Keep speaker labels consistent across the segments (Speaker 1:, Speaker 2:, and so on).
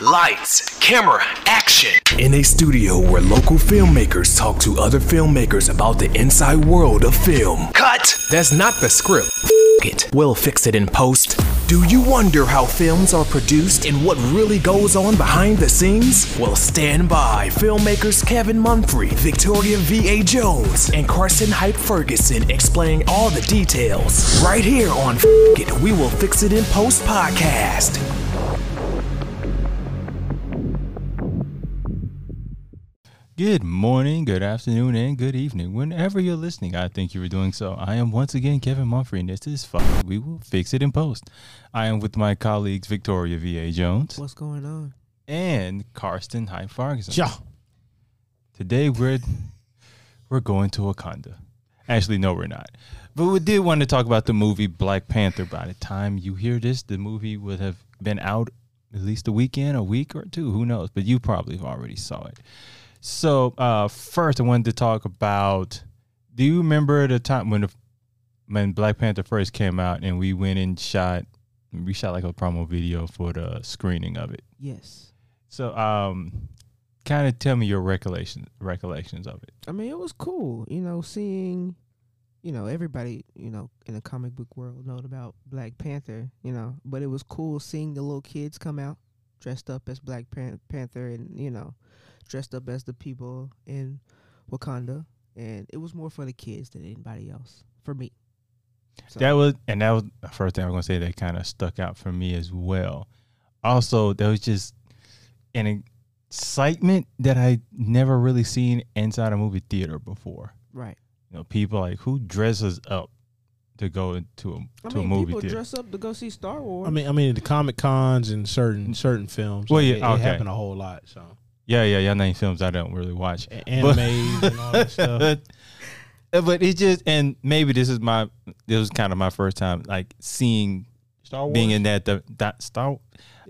Speaker 1: Lights, camera, action.
Speaker 2: In a studio where local filmmakers talk to other filmmakers about the inside world of film.
Speaker 1: Cut.
Speaker 2: That's not the script. F- it. We'll fix it in post. Do you wonder how films are produced and what really goes on behind the scenes? Well, stand by. Filmmakers Kevin Munfrey, Victoria V.A. Jones, and Carson Hype Ferguson explain all the details. Right here on F- It, We Will Fix It in Post podcast.
Speaker 3: Good morning, good afternoon, and good evening. Whenever you're listening, I think you are doing so. I am once again Kevin Mumphrey, and this is Fuck. We will fix it in post. I am with my colleagues Victoria V.A. Jones
Speaker 4: What's going on?
Speaker 3: and Karsten Hyde Ferguson.
Speaker 5: Ja.
Speaker 3: Today we're we're going to Wakanda. Actually, no, we're not. But we did want to talk about the movie Black Panther. By the time you hear this, the movie would have been out at least a weekend, a week or two. Who knows? But you probably already saw it. So uh, first, I wanted to talk about. Do you remember the time when the, when Black Panther first came out and we went and shot? We shot like a promo video for the screening of it.
Speaker 4: Yes.
Speaker 3: So, um, kind of tell me your recollection recollections of it.
Speaker 4: I mean, it was cool, you know, seeing, you know, everybody, you know, in the comic book world know about Black Panther, you know, but it was cool seeing the little kids come out dressed up as Black Pan- Panther and, you know, dressed up as the people in Wakanda. And it was more for the kids than anybody else, for me. So,
Speaker 3: That was, and that was the first thing I was gonna say that kind of stuck out for me as well. Also, there was just an excitement that I never really seen inside a movie theater before.
Speaker 4: right.
Speaker 3: You know, people like who dresses up to go into a
Speaker 4: I
Speaker 3: to
Speaker 4: mean,
Speaker 3: a movie
Speaker 4: people
Speaker 3: theater.
Speaker 4: dress up to go see Star Wars.
Speaker 5: I mean, I mean, the comic cons and certain mm. certain films.
Speaker 3: Well,
Speaker 5: like,
Speaker 3: yeah,
Speaker 5: it, it happened a whole lot. So
Speaker 3: yeah, yeah, yeah. Name films I don't really watch.
Speaker 5: A- animes and all that stuff.
Speaker 3: but it just and maybe this is my this was kind of my first time like seeing
Speaker 5: Star Wars.
Speaker 3: being in that the that Star.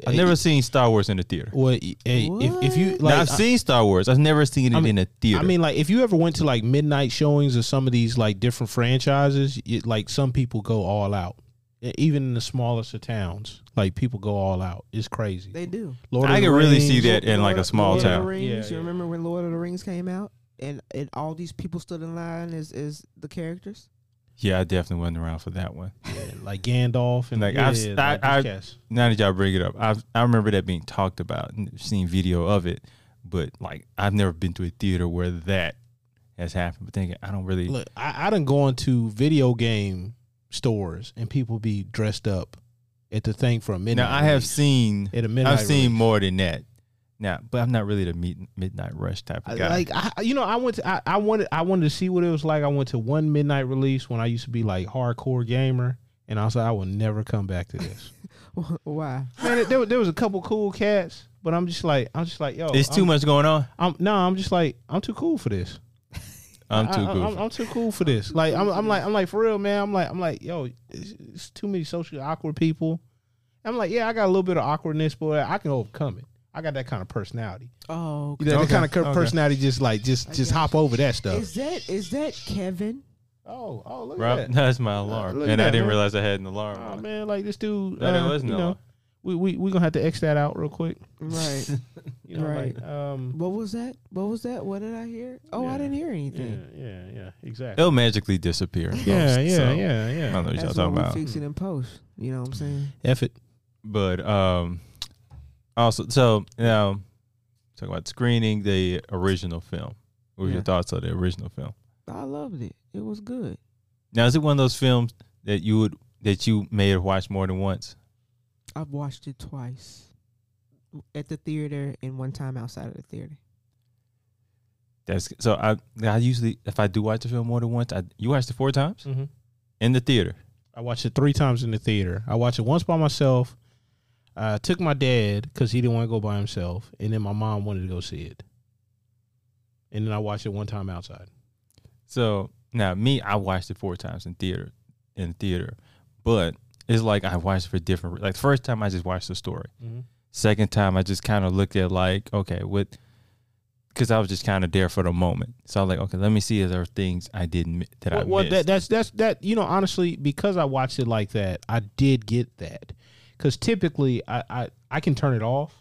Speaker 3: I've never seen Star Wars in the theater.
Speaker 5: Well, hey, if if you like,
Speaker 3: now, I've seen Star Wars. I've never seen it
Speaker 5: I mean-
Speaker 3: in a theater.
Speaker 5: I mean, like if you ever went to like midnight showings of some of these like different franchises, it, like some people go all out. Even in the smallest of towns, like people go all out. It's crazy.
Speaker 4: they do.
Speaker 5: Lord
Speaker 3: I
Speaker 5: the
Speaker 3: can really see that in like a small
Speaker 4: Lord Of
Speaker 3: town.
Speaker 4: the Rings.
Speaker 5: Yeah,
Speaker 4: you
Speaker 5: yeah.
Speaker 4: remember when Lord of the Rings came out, and and all these people stood in line as as the characters.
Speaker 3: Yeah, I definitely wasn't around for that one.
Speaker 5: Yeah, like Gandalf and
Speaker 3: Like,
Speaker 5: yeah,
Speaker 3: I've- I-
Speaker 5: like
Speaker 3: I-
Speaker 5: these.
Speaker 3: Now that y'all bring it up, I I remember that being talked about and seen video of it, but like I've never been to a theater where that has happened. But thinking I don't really.
Speaker 5: Look, I, I done gone to video game stores and people be dressed up at the thing for a minute.
Speaker 3: now I have seen
Speaker 5: at a midnight.
Speaker 3: I've seen
Speaker 5: release.
Speaker 3: more than that. Now, but I'm not really the meet, midnight rush type of guy.
Speaker 5: Like I, you know, I went to I, I wanted I wanted to see what it was like. I went to one midnight release when I used to be like hardcore gamer, and I was like, I will never come back to this.
Speaker 4: Why?
Speaker 5: Man, there, was- there was a couple cool cats, but I'm just like I'm just like yo,
Speaker 3: it's too
Speaker 5: I'm,
Speaker 3: much going on.
Speaker 5: I'm no, I'm just like I'm too cool for this.
Speaker 3: I'm too
Speaker 5: I,
Speaker 3: good.
Speaker 5: I'm, I'm too cool for this. Like I'm, I'm like I'm like for real, man. I'm like I'm like yo, it's, it's too many socially awkward people. I'm like yeah, I got a little bit of awkwardness, but I can overcome it. I got that kind of personality.
Speaker 4: Oh,
Speaker 5: You know,
Speaker 3: Okay,
Speaker 5: that kind of
Speaker 3: okay.
Speaker 5: personality just like just just hop over that stuff.
Speaker 4: is that is that Kevin?
Speaker 5: Oh, oh, look
Speaker 3: Bro,
Speaker 5: at that.
Speaker 3: that's my alarm,
Speaker 5: look at
Speaker 3: and I
Speaker 5: that,
Speaker 3: didn't
Speaker 5: man.
Speaker 3: realize I had an alarm.
Speaker 5: Oh
Speaker 3: on.
Speaker 5: man, like this dude.
Speaker 3: No, there
Speaker 5: uh,
Speaker 3: was no
Speaker 5: you know, we we we gonna have to X that out real quick.
Speaker 4: Right.
Speaker 5: You know,
Speaker 4: Right.
Speaker 5: like um,
Speaker 4: what was that? What was that? What did I hear? Oh,
Speaker 5: Yeah.
Speaker 4: I didn't hear anything.
Speaker 5: yeah, yeah, exactly.
Speaker 3: It'll magically disappear. in
Speaker 5: Yeah,
Speaker 3: post,
Speaker 5: yeah,
Speaker 3: so
Speaker 5: yeah,
Speaker 3: I
Speaker 5: yeah.
Speaker 3: don't know what y'all
Speaker 4: That's
Speaker 3: talking
Speaker 4: what
Speaker 3: about.
Speaker 4: we fix it in post. You know what I'm saying?
Speaker 5: F it.
Speaker 3: But um, also, so now talk about screening the original film. What were
Speaker 4: Yeah.
Speaker 3: your thoughts on the original film?
Speaker 4: I loved it. It was good.
Speaker 3: Now, is it one of those films that you would that you may have watched more than once?
Speaker 4: I've watched it twice at the theater and one time outside of the theater.
Speaker 3: That's so. I I usually if I do watch the film more than once, I you watched it four times
Speaker 5: Mm-hmm.
Speaker 3: in the theater.
Speaker 5: I watched it three times in the theater. I watched it once by myself. I took my dad because he didn't want to go by himself, and then my mom wanted to go see it. And then I watched it one time outside.
Speaker 3: So now me, I watched it four times in theater, in theater, but it's like I watched it for different. Like the first time, I just watched the story.
Speaker 5: Mm-hmm.
Speaker 3: Second time, I just kind of looked at like, okay, what? Because I was just kind of there for the moment. So I was like, okay, let me see if there are things I didn't that
Speaker 5: Well,
Speaker 3: I
Speaker 5: well
Speaker 3: missed.
Speaker 5: that, that's that's that. You know, honestly, because I watched it like that, I did get that. Because typically, I, I I can turn it off.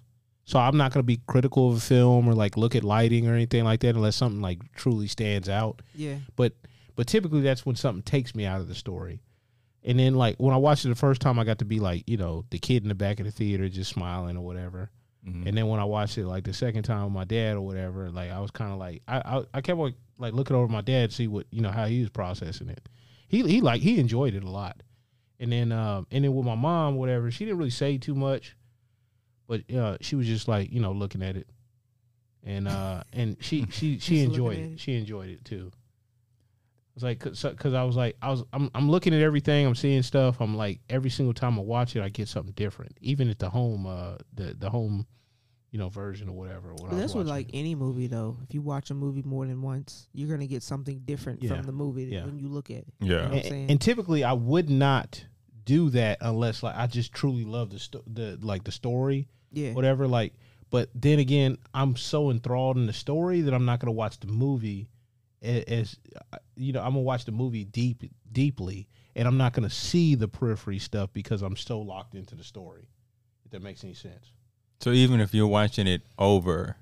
Speaker 5: So I'm not gonna be critical of a film or like look at lighting or anything like that unless something like truly stands out.
Speaker 4: Yeah.
Speaker 5: But but typically that's when something takes me out of the story. And then like when I watched it the first time, I got to be like you know the kid in the back of the theater just smiling or whatever.
Speaker 3: Mhm.
Speaker 5: And then when I watched it like the second time with my dad or whatever, like I was kind of like I, I I kept like, like looking over my dad to see what you know how he was processing it. He he like he enjoyed it a lot. And then um and then with my mom whatever, she didn't really say too much, but uh she was just like you know looking at it, and uh and she she she enjoyed it.
Speaker 4: it.
Speaker 5: She enjoyed it too. It's like cause, cause I was like I was I'm I'm looking at everything I'm seeing stuff I'm like every single time I watch it I get something different even at the home uh the the home you know version or whatever. When I
Speaker 4: But
Speaker 5: was
Speaker 4: that's what like any movie though. If you watch a movie more than once, you're gonna get something different
Speaker 5: Yeah.
Speaker 4: from the movie
Speaker 5: Yeah.
Speaker 4: when you look at it.
Speaker 3: Yeah.
Speaker 4: You know what I'm
Speaker 5: and,
Speaker 4: saying?
Speaker 5: and typically I would not do that unless like I just truly love the sto- the like the story
Speaker 4: yeah.
Speaker 5: whatever like but then again i'm so enthralled in the story that i'm not going to watch the movie a- as uh, you know i'm going to watch the movie deep deeply and i'm not going to see the periphery stuff because i'm so locked into the story if that makes any sense
Speaker 3: So even if you're watching it over,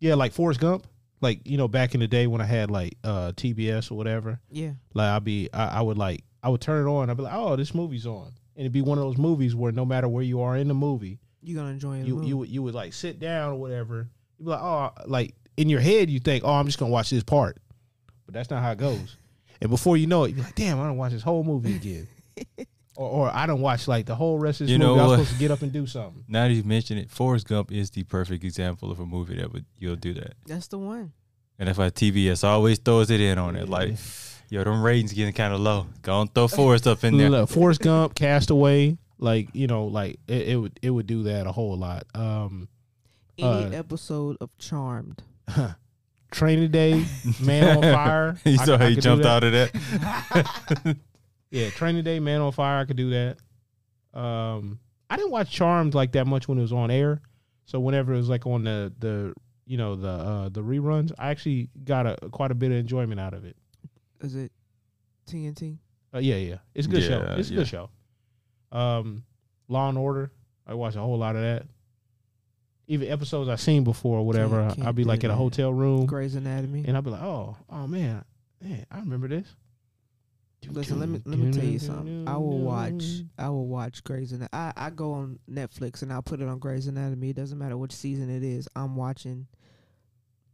Speaker 5: yeah like forrest gump like you know back in the day when i had like uh tbs or whatever
Speaker 4: Yeah.
Speaker 5: like i'd be I, I would like i would turn it on i'd be like oh this movie's on and it'd be one of those movies where no matter where you are in the movie
Speaker 4: You're gonna enjoy it.
Speaker 5: you you would you would like sit down or whatever. You'd be like, oh, like in your head you think, oh, I'm just gonna watch this part, but that's not how it goes. and before you know it, you're like, damn, I don't watch this whole movie again, or or I don't watch like the whole rest of this
Speaker 3: You
Speaker 5: movie.
Speaker 3: know
Speaker 5: I was
Speaker 3: what?
Speaker 5: supposed to get up and do something.
Speaker 3: now that you mention it, Forrest Gump is the perfect example of a movie that would you'll do that.
Speaker 4: That's the one.
Speaker 3: And that's why TBS always throws it in on it. Like, yo, them ratings getting kind of low. Go and throw Forrest up in there.
Speaker 5: Look, Forrest Gump, Castaway, like you know, like it, it would it would do that a whole lot. Um,
Speaker 4: Any
Speaker 5: Uh,
Speaker 4: episode of Charmed.
Speaker 5: Training Day, Man on Fire.
Speaker 3: you
Speaker 5: I
Speaker 3: saw
Speaker 5: could-
Speaker 3: how
Speaker 5: I
Speaker 3: he jumped out of that.
Speaker 5: Yeah, Training Day, Man on Fire. I could do that. Um, I didn't watch Charmed like that much when it was on air. So whenever it was like on the the you know the uh the reruns, I actually got a quite a bit of enjoyment out of it.
Speaker 4: Is it TNT?
Speaker 5: Uh, yeah, yeah, it's a good show.
Speaker 3: Yeah,
Speaker 5: It's a
Speaker 3: yeah.
Speaker 5: good show. Um, Law and Order. I watched a whole lot of that. Even episodes I've seen before or whatever.
Speaker 4: Can't- can't
Speaker 5: I'll be like in a hotel room
Speaker 4: Grey's Anatomy.
Speaker 5: and I'll be like, oh, oh man, man, I remember this.
Speaker 4: Listen, let me let me tell you something. I will watch. I will watch Grey's Anatomy. I I go on Netflix and I'll put it on Grey's Anatomy. It doesn't matter which season it is. I'm watching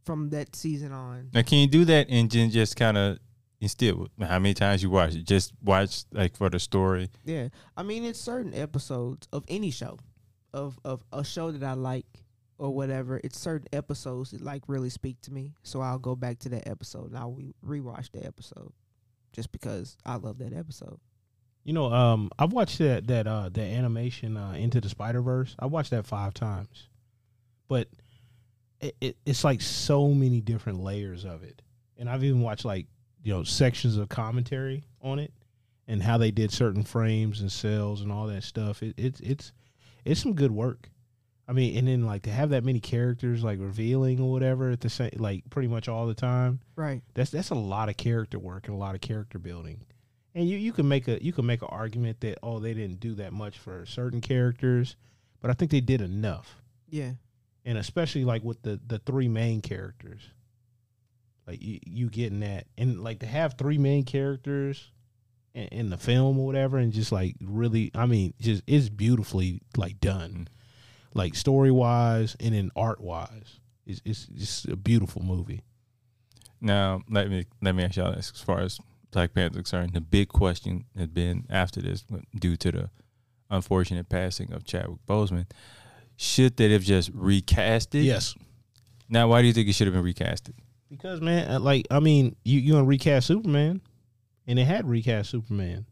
Speaker 4: from that season on.
Speaker 3: now, can you do that and then just kind of instill how many times you watch it? Just watch like for the story.
Speaker 4: Yeah, I mean it's certain episodes of any show, of of a show that I like or whatever. It's certain episodes that like really speak to me. So I'll go back to that episode and I'll re- rewatch the episode, just because I love that episode.
Speaker 5: You know, um, I've watched that that uh that animation uh, Into the Spider Verse. I watched that five times, but it, it it's like so many different layers of it, and I've even watched like you know sections of commentary on it and how they did certain frames and cells and all that stuff. It, it's it's it's some good work. I mean, and then like to have that many characters like revealing or whatever at the same like pretty much all the time
Speaker 4: Right.
Speaker 5: that's that's a lot of character work and a lot of character building. And you, you can make a you can make an argument that oh they didn't do that much for certain characters but i think they did enough.
Speaker 4: Yeah.
Speaker 5: and especially like with the the three main characters like you, you getting that. And like to have three main characters in, in the film or whatever and just like really i mean just it's beautifully like done mm-hmm. Like story wise and in art wise it's, it's just a beautiful movie
Speaker 3: Now, let me let me ask y'all this: as far as Black Panther is concerned, the big question has been after this, due to the unfortunate passing of Chadwick Boseman, should they have just recast it?
Speaker 5: yes
Speaker 3: Now, why do you think it should have been recasted?
Speaker 5: Because man, uh, like I mean, you you gonna recast Superman, and it had recast Superman.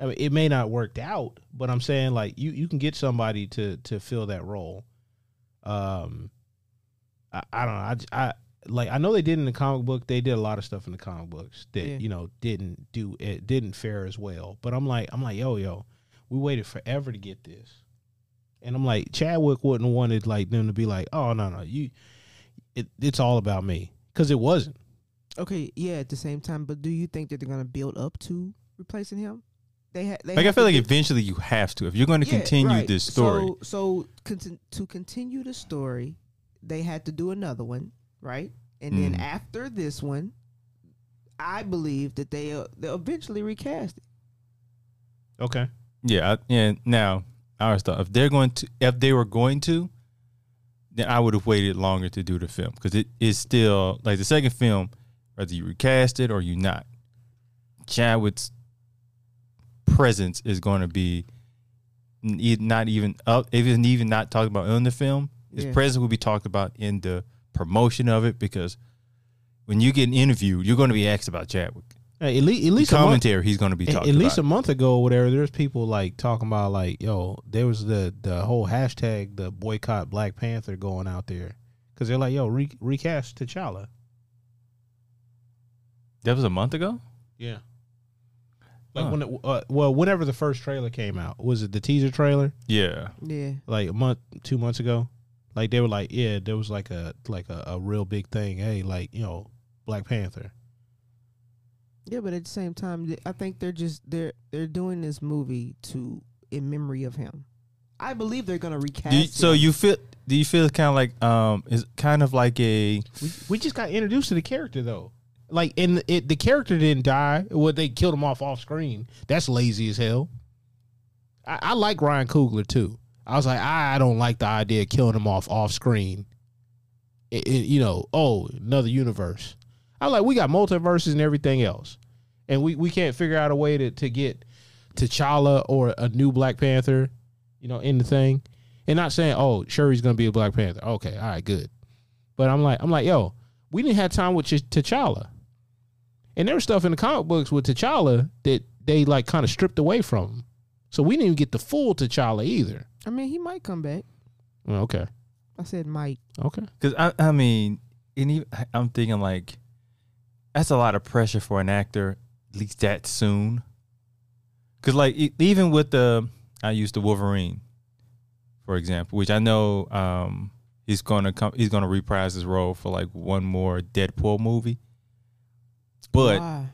Speaker 5: I mean, it may not worked out, but I'm saying like you you can get somebody to to fill that role. Um, I, I don't know. I, I like I know they did in the comic book. They did a lot of stuff in the comic books that
Speaker 4: Yeah.
Speaker 5: you know didn't do it didn't fare as well. But I'm like I'm like yo yo, we waited forever to get this, and I'm like Chadwick wouldn't have wanted like them to be like oh no no you, it it's all about me because it wasn't.
Speaker 4: Okay. Yeah. At the same time, but do you think that they're gonna build up to replacing him? They had. They
Speaker 3: Like I feel like eventually you have to if you're going to
Speaker 4: Yeah,
Speaker 3: continue
Speaker 4: right.
Speaker 3: this story.
Speaker 4: So, so conti- to continue the story, they had to do another one, right? And then
Speaker 3: Mm.
Speaker 4: after this one, I believe that they uh, they'll eventually recast it.
Speaker 5: Okay.
Speaker 3: Yeah, I, yeah. Now, I always thought if they're going to, if they were going to, then I would have waited longer to do the film because it is still like the second film, whether you recast it or you not. Chadwick's presence is going to be not even up, even even not talked about in the film. His
Speaker 4: Yeah.
Speaker 3: presence will be talked about in the promotion of it because when you get an interview, you're going to be asked about Chadwick.
Speaker 5: Hey, at least, at least a month,
Speaker 3: commentary, he's going to be talking
Speaker 5: at least
Speaker 3: about.
Speaker 5: a month ago or whatever. There's people like talking about like, yo, there was the the whole hashtag the boycott Black Panther going out there because they're like, yo, re- recast T'Challa.
Speaker 3: that was a month ago.
Speaker 5: Yeah. Like
Speaker 3: Huh.
Speaker 5: when it, uh, well, whenever the first trailer came out, was it the teaser trailer?
Speaker 3: Yeah.
Speaker 4: Yeah,
Speaker 5: Like a month, two months ago. Like they were like, yeah, there was like a like a, a real big thing. Hey, like you know, Black Panther.
Speaker 4: yeah, but at the same time, I think they're just they're they're doing this movie to in memory of him. I believe they're gonna recast.
Speaker 3: You, so you feel? Do you feel kind of like um? Is kind of like a
Speaker 5: We we just got introduced to the character though. Like in it, the character didn't die. Well, they killed him off off screen. That's lazy as hell. I, I like Ryan Coogler too. I was like, I don't like the idea of killing him off off screen. It- it- you know, oh, another universe. I like we got multiverses and everything else, and we, we can't figure out a way to to get T'Challa or a new Black Panther, you know, in the thing. And not saying, oh, Shuri's gonna be a Black Panther. Okay, all right, good. But I'm like, I'm like, yo, we didn't have time with T'Challa, and there was stuff in the comic books with T'Challa that they like kind of stripped away from him. So we didn't even get the full T'Challa either.
Speaker 4: I mean, he might come back.
Speaker 5: Okay,
Speaker 4: I said might.
Speaker 5: okay.
Speaker 3: because I I mean, and I'm thinking like that's a lot of pressure for an actor at least that soon. Because like even with the I used the Wolverine, for example, which I know um he's gonna come he's gonna reprise his role for like one more Deadpool movie. But
Speaker 4: Why?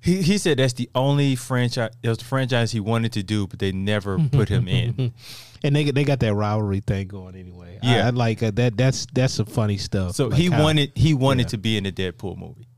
Speaker 3: he, he said that's the only franchise it was the franchise he wanted to do, but they never put him in.
Speaker 5: and they they got that rivalry thing going anyway.
Speaker 3: Yeah.
Speaker 5: I, I like uh, that. That's that's some funny stuff.
Speaker 3: So
Speaker 5: Like
Speaker 3: he
Speaker 5: how
Speaker 3: wanted he wanted
Speaker 5: yeah.
Speaker 3: to be in the Deadpool movie.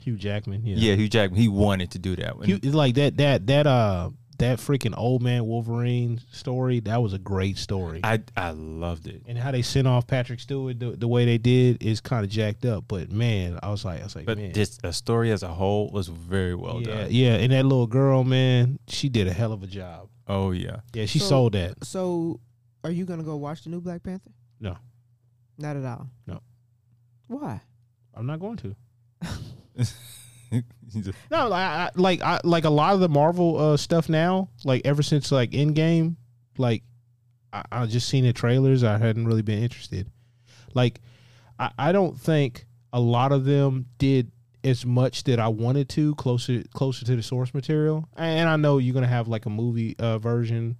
Speaker 5: Hugh Jackman. Yeah,
Speaker 3: Yeah, Hugh Jackman. He wanted to do that one.
Speaker 5: Hugh, like that that that uh that freaking old man Wolverine story. That was a great story.
Speaker 3: I I loved it.
Speaker 5: and how they sent off Patrick Stewart the, the way they did is kind of jacked up. But man, I was like, I was like,
Speaker 3: But
Speaker 5: man,
Speaker 3: this the story as a whole was very well
Speaker 5: yeah,
Speaker 3: done.
Speaker 5: yeah. And that little girl, man, she did a hell of a job.
Speaker 3: Oh yeah.
Speaker 5: Yeah, she
Speaker 4: So-
Speaker 5: sold that.
Speaker 4: So, are you gonna go watch the new Black Panther?
Speaker 5: No.
Speaker 4: Not at all.
Speaker 5: No.
Speaker 4: Why?
Speaker 5: I'm not going to.
Speaker 3: He's a-
Speaker 5: No, like I, I- like I, like a lot of the Marvel uh, stuff now, like ever since like Endgame, like I, I just seen the trailers. I hadn't really been interested. Like I, I don't think a lot of them did as much that I wanted to closer closer to the source material. And I know you're gonna have like a movie uh, version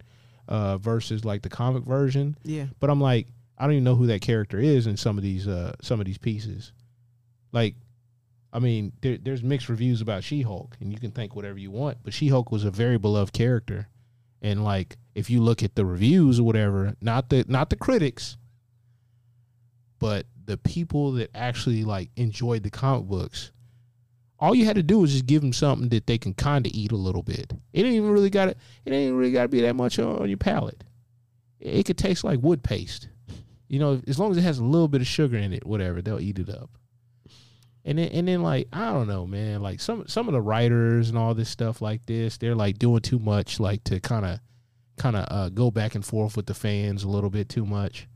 Speaker 5: uh, versus like the comic version,
Speaker 4: Yeah.
Speaker 5: but I'm like I don't even know who that character is in some of these uh, some of these pieces. Like I mean, there, there's mixed reviews about She-Hulk, and you can think whatever you want, but She-Hulk was a very beloved character, and like if you look at the reviews or whatever, not the not the critics, but the people that actually like enjoyed the comic books, all you had to do was just give them something that they can kind of eat a little bit. It ain't even really got to. It ain't really got to be that much on, your palate. It, it could taste like wood paste, you know, as long as it has a little bit of sugar in it, whatever, they'll eat it up. And then and then like I don't know, man. Like some some of the writers and all this stuff like this, they're like doing too much, like to kind of kind of uh, go back and forth with the fans a little bit too much.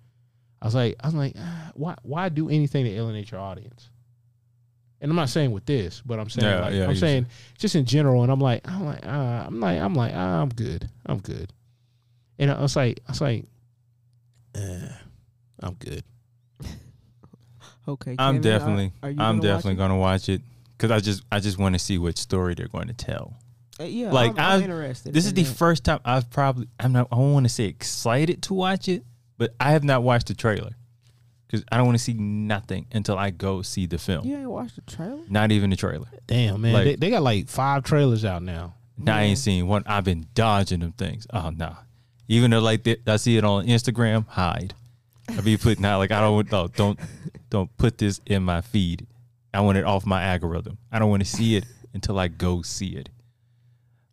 Speaker 5: I was like, I was like, ah, why why do anything to alienate your audience? And I'm not saying with this, but I'm saying
Speaker 3: Yeah,
Speaker 5: like,
Speaker 3: yeah,
Speaker 5: I'm saying just in general. And I'm like, I'm like, uh, I'm like, I'm like, ah, I'm good, I'm good. And I was like, I was like, uh, I'm good.
Speaker 4: Okay.
Speaker 3: I'm
Speaker 4: Kevin,
Speaker 3: definitely
Speaker 4: Are, you
Speaker 3: I'm
Speaker 4: gonna watch
Speaker 3: definitely
Speaker 4: it?
Speaker 3: gonna watch it because I just I just want to see which story they're going to tell.
Speaker 4: Uh, yeah.
Speaker 3: like,
Speaker 4: I'm, I'm
Speaker 3: I'm-
Speaker 4: interested.
Speaker 3: This is the
Speaker 4: that.
Speaker 3: first time I've probably I'm not I don't want to say excited to watch it, but I have not watched the trailer because I don't want to see nothing until I go see the film.
Speaker 4: You ain't watched the trailer?
Speaker 3: Not even the trailer.
Speaker 5: Damn man,
Speaker 3: Like-
Speaker 5: they, they got like five trailers out now.
Speaker 3: Now I ain't seen one. I've been dodging them things. Oh no. Even though like that, I see it on Instagram, hide. I be putting out like I don't want- no, don't don't put this in my feed. I want it off my algorithm. I don't want to see it until I go see it.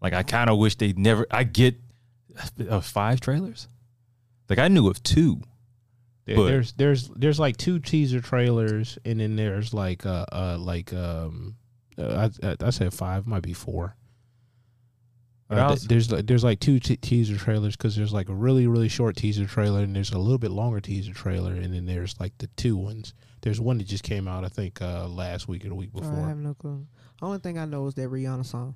Speaker 3: Like I kind of wish they never. I get uh, five trailers. Like I knew of two.
Speaker 5: There- there's there's there's like two teaser trailers, and then there's like uh uh like um uh, I, I I said five, might be four.
Speaker 3: But
Speaker 5: Uh, th-
Speaker 3: was-
Speaker 5: there's like there's like two te- teaser trailers because there's like a really really short teaser trailer and there's a little bit longer teaser trailer and then there's like the two ones. There's one that just came out I think uh last week or the week
Speaker 4: before. I have no clue. Only thing I know is that Rihanna song.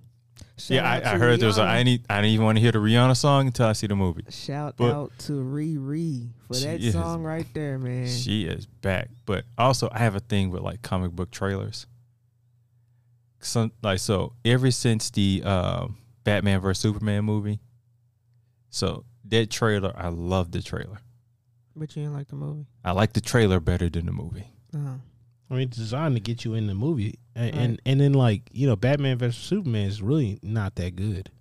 Speaker 4: Shout
Speaker 3: yeah, I, I
Speaker 4: to
Speaker 3: heard there was. A,
Speaker 4: Rihanna.
Speaker 3: I need. I didn't even want to hear the Rihanna song until I see the movie.
Speaker 4: Shout
Speaker 3: but-
Speaker 4: out to Riri for
Speaker 3: She
Speaker 4: that
Speaker 3: is-
Speaker 4: song right there, man.
Speaker 3: She is back. But also, I have a thing with like comic book trailers. Some like so ever since the um, Batman vs Superman movie. So that trailer, I love the trailer.
Speaker 4: but you didn't like the movie.
Speaker 3: I like the trailer better than the movie.
Speaker 4: Uh-huh.
Speaker 5: I mean, it's designed to get you in the movie, and
Speaker 4: Right.
Speaker 5: and, and then like you know, Batman vs Superman is really not that good.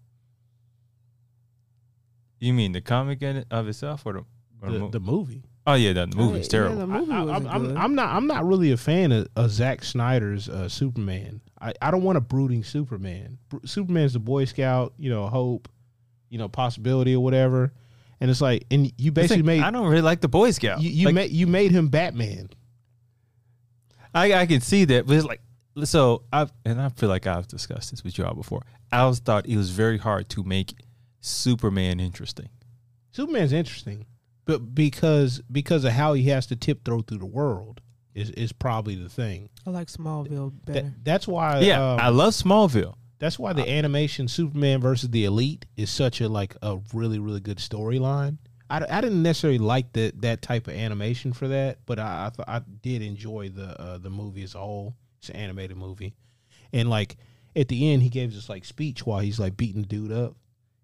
Speaker 3: You mean the comic in it of itself, or the, or the,
Speaker 5: The,
Speaker 3: mo-
Speaker 5: the movie.
Speaker 3: Oh yeah, the, the movie's
Speaker 4: yeah,
Speaker 3: terrible.
Speaker 4: the movie
Speaker 5: I,
Speaker 4: wasn't
Speaker 5: am. I'm not. I'm not really a fan of, of Zack Snyder's uh, Superman. I, I don't want a brooding Superman. Br- Superman's the Boy Scout, you know, hope, you know, possibility or whatever. And it's like, and you basically
Speaker 3: thing,
Speaker 5: made
Speaker 3: I don't really like the Boy Scout.
Speaker 5: you, you
Speaker 3: Like,
Speaker 5: made you made him Batman.
Speaker 3: I, I can see that, but it's like so. I and I feel like I've discussed this with y'all before. I always thought it was very hard to make Superman interesting.
Speaker 5: Superman's interesting, but because because of how he has to tiptoe through the world is is probably the thing.
Speaker 4: I like Smallville
Speaker 5: That,
Speaker 4: better.
Speaker 5: that's why.
Speaker 3: yeah,
Speaker 5: um,
Speaker 3: I love Smallville.
Speaker 5: That's why the animation Superman versus the Elite is such a like a really really good storyline. I, I didn't necessarily like that that type of animation for that, but I I, th- I did enjoy the uh, the movie as a whole. It's an animated movie, and like at the end he gave this like speech while he's like beating the dude up.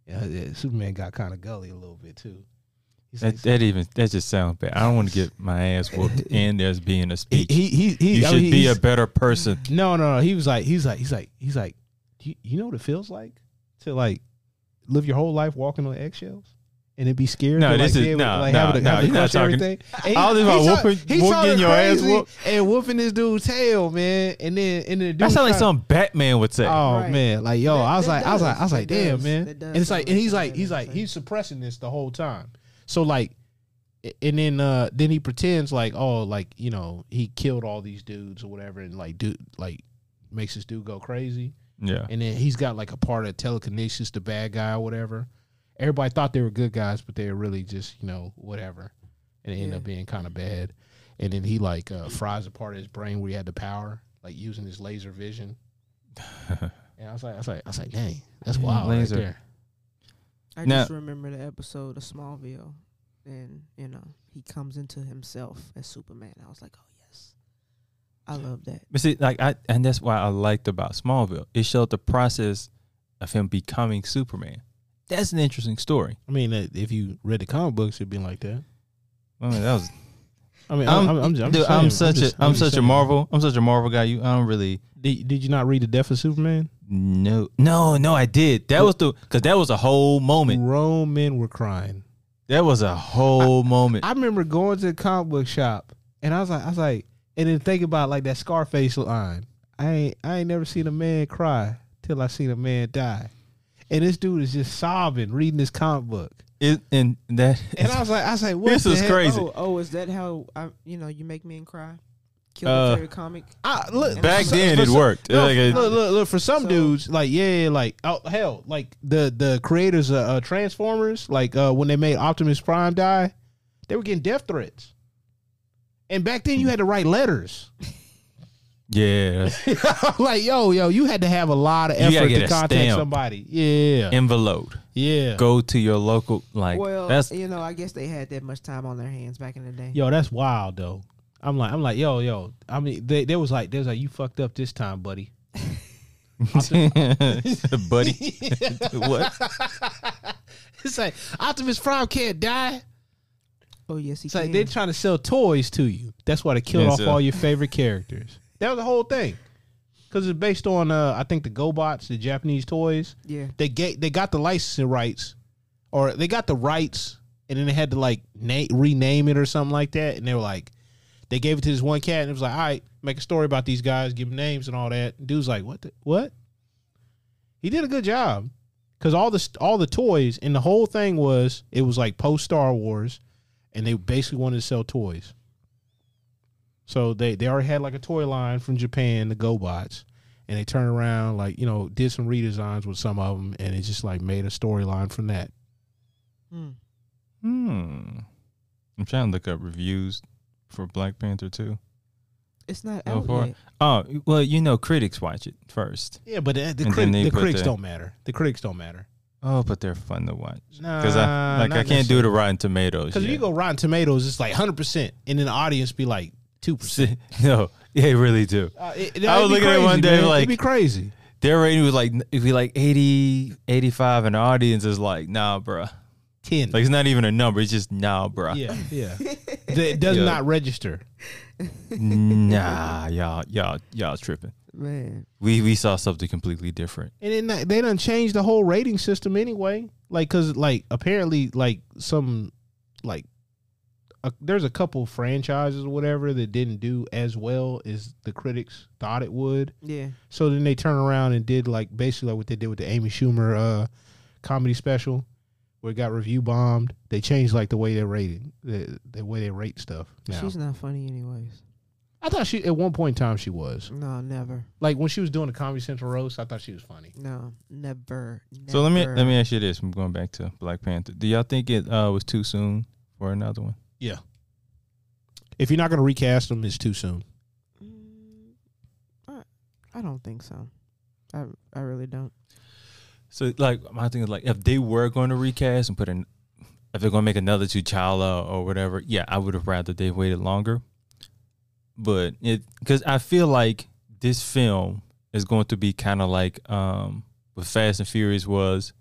Speaker 5: Yeah, yeah, Superman got kind of gully a little bit too. He's
Speaker 3: That, that even that just sounds bad. I don't want to get my ass whooped, and there's being a
Speaker 5: he
Speaker 3: speech.
Speaker 5: he he, he
Speaker 3: you
Speaker 5: I
Speaker 3: should
Speaker 5: mean,
Speaker 3: be a better person.
Speaker 5: No, no, no. He was like, he's like, he's like, he's like, you, you know what it feels like to like live your whole life walking on eggshells and then be scared.
Speaker 3: No,
Speaker 5: to,
Speaker 3: this
Speaker 5: like,
Speaker 3: is-
Speaker 5: be able to,
Speaker 3: no,
Speaker 5: like,
Speaker 3: no,
Speaker 5: have to,
Speaker 3: no,
Speaker 5: have to
Speaker 3: you're not talking-
Speaker 5: everything. And
Speaker 3: All this about
Speaker 5: talk-
Speaker 3: whooping-
Speaker 5: he
Speaker 3: whoop-
Speaker 5: talking
Speaker 3: getting your ass
Speaker 5: crazy
Speaker 3: whooped.
Speaker 5: and whooping this dude's tail, man. And then and then the dude
Speaker 3: That sounds like
Speaker 5: try-
Speaker 3: something Batman would say.
Speaker 5: Oh
Speaker 4: Right.
Speaker 5: man, like yo,
Speaker 4: That-
Speaker 5: I was
Speaker 4: that
Speaker 5: like, I was like. I was like, damn, man. And it's like, and he's like, he's like, he's suppressing this the whole time. So like, and then uh then he pretends like, oh, like you know, he killed all these dudes or whatever, and like, dude, like makes this dude go crazy.
Speaker 3: yeah,
Speaker 5: And then he's got like a part of telekinesis, the bad guy or whatever. Everybody thought they were good guys, but they were really just you know whatever, and it ended
Speaker 4: Yeah.
Speaker 5: up being kind of bad. And then he like uh, fries a part of his brain where he had the power, like using his laser vision. And I was like, I was like, I was like, dang, that's wild
Speaker 3: laser.
Speaker 5: right there.
Speaker 4: I
Speaker 3: Now-
Speaker 4: just remember the episode of Smallville, and you know he comes into himself as Superman. I was like, oh yes, I love that.
Speaker 3: but see, like I and that's why I liked about Smallville. It showed the process of him becoming Superman. That's an interesting story.
Speaker 5: I mean, if you read the comic books, it'd be like that.
Speaker 3: I mean, that was
Speaker 5: I mean,
Speaker 3: I'm,
Speaker 5: I'm, I'm, I'm, just, I'm,
Speaker 3: dude,
Speaker 5: just
Speaker 3: I'm
Speaker 5: saying,
Speaker 3: such
Speaker 5: just-
Speaker 3: a I'm
Speaker 5: just
Speaker 3: such a. Marvel I'm such a Marvel guy. You I don't really
Speaker 5: Did, did you not read the Death of Superman?
Speaker 3: No no no I did. That was the because that was a whole moment.
Speaker 5: Grown men were crying.
Speaker 3: That was a whole moment.
Speaker 5: I remember going to the comic book shop and I was like, I was like, and then think about like that Scarface line. I ain't, I ain't never seen a man cry till I seen a man die, and this dude is just sobbing reading this comic book.
Speaker 3: It, and that
Speaker 5: And I was like, I was like, what
Speaker 3: This
Speaker 5: the
Speaker 3: is
Speaker 5: heck?
Speaker 3: crazy.
Speaker 4: Oh, oh, is that how I? You know, you make men cry. Kill
Speaker 3: Uh,
Speaker 4: the favorite comic.
Speaker 5: I, look,
Speaker 3: back
Speaker 5: for-
Speaker 3: then
Speaker 5: for
Speaker 3: it
Speaker 5: some-
Speaker 3: worked.
Speaker 5: No,
Speaker 3: Like, it-
Speaker 5: look, look, look. For some
Speaker 4: So-
Speaker 5: dudes, like yeah, like oh hell, like the the creators of uh, Transformers, like uh, when they made Optimus Prime die, they were getting death threats. And back then, you had to write letters.
Speaker 3: yeah,
Speaker 5: like yo, yo, you had to have a lot of effort to contact
Speaker 3: stamp.
Speaker 5: somebody. Yeah,
Speaker 3: envelope.
Speaker 5: yeah.
Speaker 3: Go to your local like
Speaker 4: well,
Speaker 3: that's
Speaker 4: you know, I guess they had that much time on their hands back in the day.
Speaker 5: Yo, that's wild though. I'm like, I'm like, yo, yo. I mean, they, they was like, they was like, you fucked up this time, buddy.
Speaker 3: buddy. what?
Speaker 5: It's like Optimus Prime can't die.
Speaker 4: Oh yes, he
Speaker 5: It's like they're trying to sell toys to you. That's why they killed
Speaker 3: Yeah,
Speaker 5: off
Speaker 3: so-
Speaker 5: all your favorite characters. That was the whole thing. because it's based on uh, I think the GoBots, the Japanese toys.
Speaker 4: Yeah.
Speaker 5: They get they got the licensing rights, or they got the rights, and then they had to like na- rename it or something like that. And they were like, they gave it to this one cat, and it was like, all right, make a story about these guys, give them names and all that. And dude's like, what? The, what? He did a good job because all the all the toys and the whole thing was it was like post Star Wars, and they basically wanted to sell toys. So they they already had like a toy line from Japan, the GoBots, and they turned around like you know did some redesigns with some of them, and it just like made a storyline from that.
Speaker 4: Hmm.
Speaker 3: Hmm. I'm trying to look up reviews for Black Panther too?
Speaker 4: It's not
Speaker 3: So
Speaker 4: out
Speaker 3: far?
Speaker 4: yet.
Speaker 3: Oh, well, you know, critics watch it first.
Speaker 5: Yeah, but the, the,
Speaker 3: And then they
Speaker 5: the
Speaker 3: put
Speaker 5: critics
Speaker 3: the-
Speaker 5: don't matter. The critics don't matter.
Speaker 3: Oh, but they're fun to watch.
Speaker 5: Nah,
Speaker 3: Because I like I can't do the
Speaker 5: necessarily.
Speaker 3: Rotten Tomatoes.
Speaker 5: Because if you
Speaker 3: yet.
Speaker 5: go Rotten Tomatoes, it's like hundred percent, and then the audience be like two percent.
Speaker 3: no, they really do.
Speaker 5: Uh,
Speaker 3: I was looking at it one day, like-
Speaker 5: it'd be crazy.
Speaker 3: Their rating was like it'd be like 80, 85, and the audience is like, nah, bruh.
Speaker 5: Ten.
Speaker 3: Like it's not even a number. It's just nah, bruh.
Speaker 5: yeah, yeah. it does
Speaker 3: Yeah.
Speaker 5: not register.
Speaker 3: Nah, y'all, y'all, y'all tripping.
Speaker 4: Man.
Speaker 3: We we saw something completely different.
Speaker 5: And then they- they done changed the whole rating system anyway. Like, cause like apparently like some like a, there's a couple franchises or whatever that didn't do as well as the critics thought it would.
Speaker 4: Yeah.
Speaker 5: So then they turn around and did like basically like what they did with the Amy Schumer uh comedy special where it got review bombed. They changed like the way they rated the, the way they rate stuff. Now.
Speaker 4: She's not funny anyways.
Speaker 5: I thought she at one point in time she was.
Speaker 4: No, never.
Speaker 5: Like when she was doing the Comedy Central roast, I thought she was funny.
Speaker 4: No, never.
Speaker 3: So let me let me ask you this. I'm going back to Black Panther. Do y'all think it uh, was too soon for another one?
Speaker 5: Yeah. If you're not gonna recast them, it's too soon.
Speaker 4: Mm, I, I don't think so. I I really don't.
Speaker 3: So like my thing is like if they were going to recast and put in if they're going to make another T'Challa or whatever, yeah, I would have rather they waited longer. But it because I feel like this film is going to be kind of like um what Fast and Furious was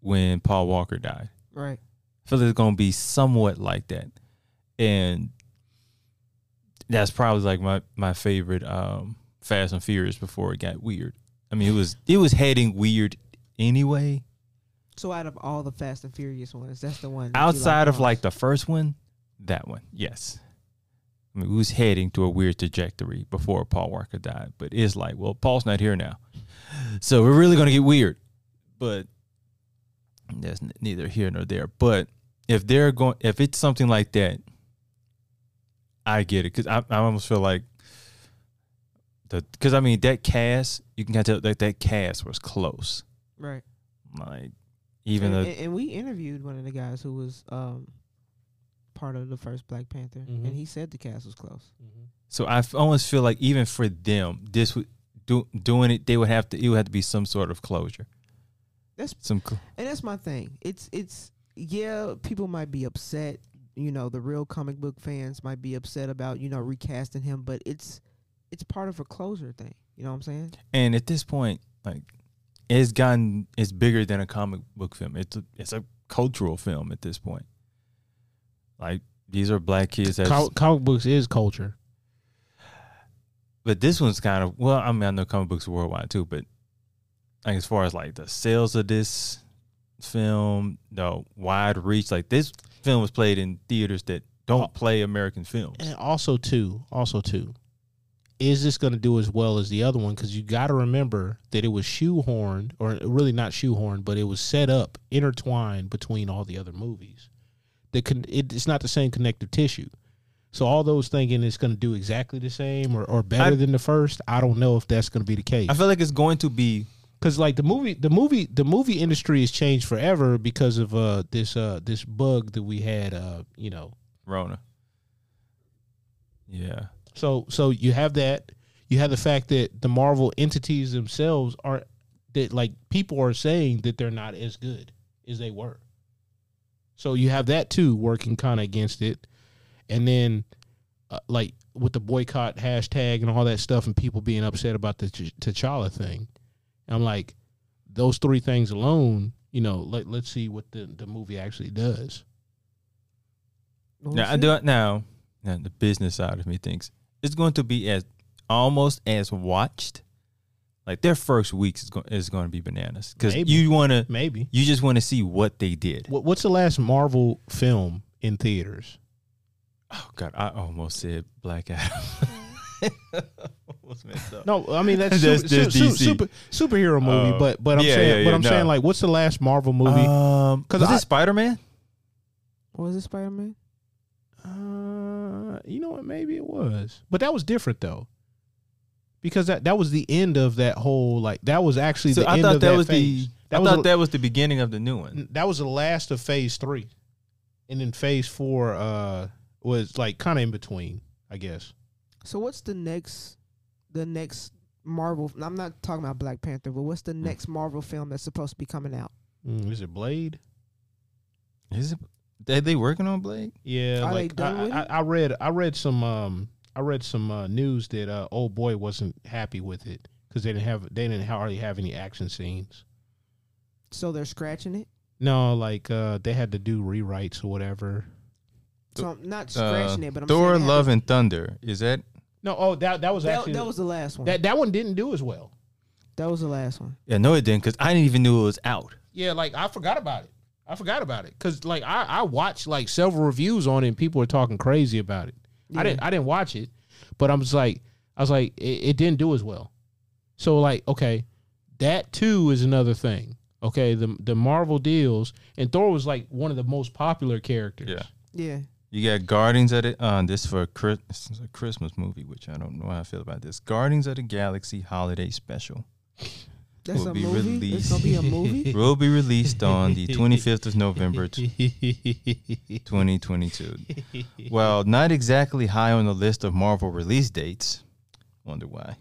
Speaker 3: when Paul Walker died.
Speaker 4: Right.
Speaker 3: I feel like it's going to be somewhat like that, and that's probably like my my favorite um Fast and Furious before it got weird. I mean, it was it was heading weird anyway.
Speaker 4: So out of all the Fast and Furious ones, that's the one that
Speaker 3: Outside of like the first one, that one, yes. I mean, we was heading to a weird trajectory before Paul Walker died, but it's like, well, Paul's not here now, so we're really gonna get weird. But that's neither here nor there. But if they're going, if it's something like that, I get it because I, I almost feel like the because I mean that cast, you can kind of tell that that cast was close.
Speaker 4: Right.
Speaker 3: Like even
Speaker 4: and,
Speaker 3: though
Speaker 4: and, and we interviewed one of the guys who was um part of the first Black Panther,
Speaker 5: Mhm.
Speaker 4: and he said the cast was close.
Speaker 3: So I f- almost feel like even for them, this would do, doing it, they would have to. It would have to be some sort of closure.
Speaker 4: That's
Speaker 3: Some cl-
Speaker 4: and that's my thing. It's it's yeah, people might be upset. You know, the real comic book fans might be upset about you know recasting him, but it's it's part of a closure thing. You know what I'm saying?
Speaker 3: and at this point, like it's gotten it's bigger than a comic book film. It's a, it's a cultural film at this point. Like these are black kids. That's,
Speaker 5: Com- comic books is culture.
Speaker 3: but this one's kind of well. I mean, I know comic books are worldwide too, but like as far as like the sales of this film, the wide reach, like this film was played in theaters that don't play American films.
Speaker 5: And also too, also too, is this going to do as well as the other one? Because you got to remember that it was shoehorned, or really not shoehorned, but it was set up, intertwined between all the other movies. The con- it, it's not the same connective tissue. So all those thinking it's going to do exactly the same or, or better
Speaker 3: I-
Speaker 5: than the first, I don't know if that's going to be the case.
Speaker 3: I feel like it's going to be
Speaker 5: because like the movie the movie the movie industry has changed forever because of uh this uh this bug that we had uh you know
Speaker 3: Rona. Yeah.
Speaker 5: So so you have that. You have the fact that the marvel entities themselves are that like people are saying that they're not as good as they were. So you have that too working kind of against it. And then uh, like with the boycott hashtag and all that stuff and people being upset about the Ch- T'Challa thing I'm like those three things alone you know let, let's see what the, the movie actually does.
Speaker 4: We'll
Speaker 3: Now I do it now. Now the business side of me thinks it's going to be as almost as watched Like their first weeks is going is going to be bananas because you want to
Speaker 5: Maybe.
Speaker 3: you just want to see what they did.
Speaker 5: What, what's the last Marvel film in theaters?
Speaker 3: Oh God, I almost said Black Adam. almost messed up.
Speaker 5: No, I mean that's,
Speaker 3: That's-
Speaker 5: super,
Speaker 3: that's
Speaker 5: su-
Speaker 3: DC.
Speaker 5: super superhero movie.
Speaker 3: Oh.
Speaker 5: but but I'm
Speaker 3: Yeah,
Speaker 5: saying,
Speaker 3: yeah,
Speaker 5: but I'm saying like, what's the last Marvel movie?
Speaker 3: Um,
Speaker 5: 'Cause
Speaker 3: was
Speaker 5: I-
Speaker 3: it Spider Man?
Speaker 4: Was it Spider Man?
Speaker 5: Uh, you know what? Maybe it was, but that was different though, because that that was the end of that whole like that was actually
Speaker 3: So
Speaker 5: the
Speaker 3: I
Speaker 5: end
Speaker 3: thought
Speaker 5: of
Speaker 3: that,
Speaker 5: that
Speaker 3: was
Speaker 5: phase.
Speaker 3: the.
Speaker 5: That
Speaker 3: I
Speaker 5: was
Speaker 3: thought
Speaker 5: a-
Speaker 3: that was the beginning of the new one.
Speaker 5: that was the last of Phase three, and then Phase four uh was like kind of in between, I guess.
Speaker 4: So what's the next, the next Marvel? I'm not talking about Black Panther, but what's the next Marvel film that's supposed to be coming out?
Speaker 5: Mm, is it Blade?
Speaker 3: Is it? Are they working on Blade?
Speaker 5: Yeah,
Speaker 4: Are they
Speaker 5: like
Speaker 4: done
Speaker 5: I,
Speaker 4: with
Speaker 5: I,
Speaker 4: it?
Speaker 5: I read I read some um I read some uh, news that uh old boy wasn't happy with it because they didn't have they didn't hardly have any action scenes.
Speaker 4: So they're scratching it.
Speaker 5: No, like uh they had to do rewrites or whatever.
Speaker 4: So I'm not
Speaker 3: Uh,
Speaker 4: scratching it, but I'm
Speaker 3: Thor:
Speaker 4: saying they
Speaker 3: Love and Thunder. Is that?
Speaker 5: No, oh that that was
Speaker 4: That,
Speaker 5: actually
Speaker 4: that was the last one.
Speaker 5: that that one didn't do as well.
Speaker 4: that was the last one.
Speaker 3: Yeah, no, it didn't because I didn't even know it was out.
Speaker 5: Yeah, like I forgot about it. I forgot about it because like I I watched like several reviews on it and people were talking crazy about it. I didn't I didn't watch it, but I'm just like I was like it, it didn't do as well. So like okay, that too is another thing. Okay, the the Marvel deals and Thor was like one of the most popular characters.
Speaker 3: Yeah.
Speaker 4: Yeah.
Speaker 3: You got Guardians of the uh, this for Chris, this is a Christmas movie, which I don't know how I feel about this. Guardians of the Galaxy Holiday Special
Speaker 4: That's
Speaker 3: will
Speaker 4: a
Speaker 3: be
Speaker 4: movie. It's
Speaker 3: released.
Speaker 4: gonna be a movie.
Speaker 3: will be released on the 25th of November, t- 2022. Well, not exactly high on the list of Marvel release dates. Wonder why.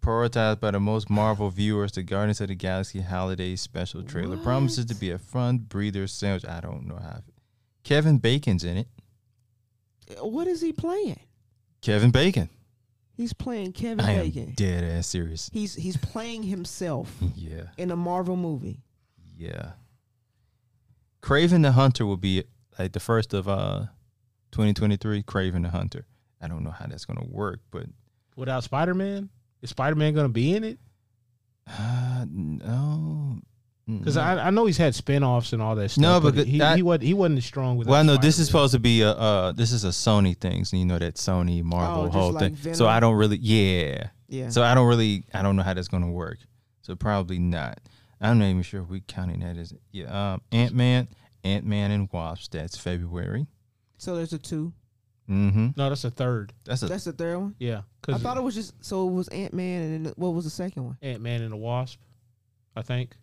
Speaker 3: Prioritized by the most Marvel viewers, the Guardians of the Galaxy Holiday Special trailer promises to be a fun breather sandwich. I don't know how. Kevin Bacon's in it.
Speaker 4: what is he playing?
Speaker 3: Kevin Bacon.
Speaker 4: He's playing Kevin
Speaker 3: I am
Speaker 4: Bacon.
Speaker 3: dead ass serious.
Speaker 4: He's he's playing himself
Speaker 3: Yeah,
Speaker 4: in a Marvel movie.
Speaker 3: yeah. Kraven the Hunter will be like the first of uh 2023. Kraven the Hunter. I don't know how that's gonna work, but
Speaker 5: Without Spider Man, is Spider Man gonna be in it?
Speaker 3: uh, no.
Speaker 5: Because
Speaker 3: Mm.
Speaker 5: I, I know he's had spin-offs and all that stuff.
Speaker 3: No,
Speaker 5: but
Speaker 3: but
Speaker 5: he,
Speaker 3: I-
Speaker 5: he wasn't he wasn't as strong with.
Speaker 3: Well, no, this is supposed to be a uh, this is a Sony thing, so you know that Sony Marvel
Speaker 4: Oh, just
Speaker 3: whole
Speaker 4: like
Speaker 3: thing. So I don't really, yeah.
Speaker 4: Yeah.
Speaker 3: So I don't really, I don't know how that's gonna work. So probably not. I'm not even sure if we counting that as yeah. Um, Ant Man, Ant Man and Wasp. That's February.
Speaker 4: So there's a two.
Speaker 3: Mm-hmm.
Speaker 5: No, that's a third.
Speaker 3: That's a
Speaker 4: That's the third one.
Speaker 5: Yeah,
Speaker 4: I thought it was just so it was Ant Man and then what was the second one?
Speaker 5: Ant Man and the Wasp. I think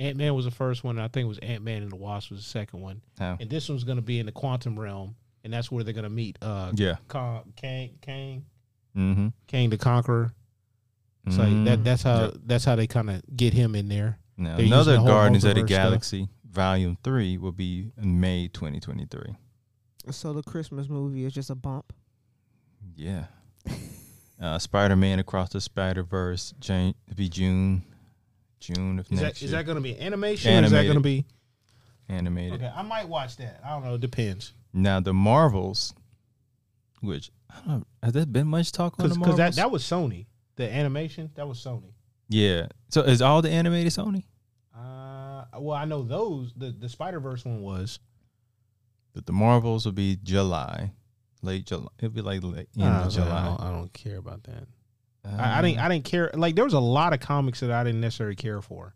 Speaker 5: Ant Man was the first one. And I think it was Ant Man and the Wasp was the second one.
Speaker 3: oh,
Speaker 5: And this one's gonna be in the quantum realm, and that's where they're gonna meet. Uh,
Speaker 3: yeah.
Speaker 5: Kang, Kang, Kang,
Speaker 3: Mm-hmm.
Speaker 5: Kang the Conqueror. It's like that. That's how. That's how they kind of get him in there.
Speaker 3: Now
Speaker 5: They're
Speaker 3: another
Speaker 5: the whole
Speaker 3: Guardians of the
Speaker 5: multiverse stuff.
Speaker 3: Galaxy Volume Three will be in May 2023.
Speaker 4: So the Christmas movie is just a bump.
Speaker 3: Yeah. Uh, Spider Man Across the Spider Verse, Jane, be June, June of
Speaker 5: Is
Speaker 3: next
Speaker 5: that is
Speaker 3: year.
Speaker 5: Is that gonna be animation? Or is that gonna be?
Speaker 3: animated.
Speaker 5: Okay, I might watch that. I don't know. It depends.
Speaker 3: Now the Marvels, which I don't know, has there been much talk on the Marvels?
Speaker 5: Because that that was Sony. The animation that was Sony.
Speaker 3: yeah. So is all the animated Sony?
Speaker 5: Uh, well, I know those. The the Spider Verse one was.
Speaker 3: But the Marvels will be July, late July. It'll be like late, end
Speaker 5: I
Speaker 3: of July.
Speaker 5: I don't, I don't care about that.
Speaker 3: Um,
Speaker 5: I, I didn't. I didn't care. Like there was a lot of comics that I didn't necessarily care for,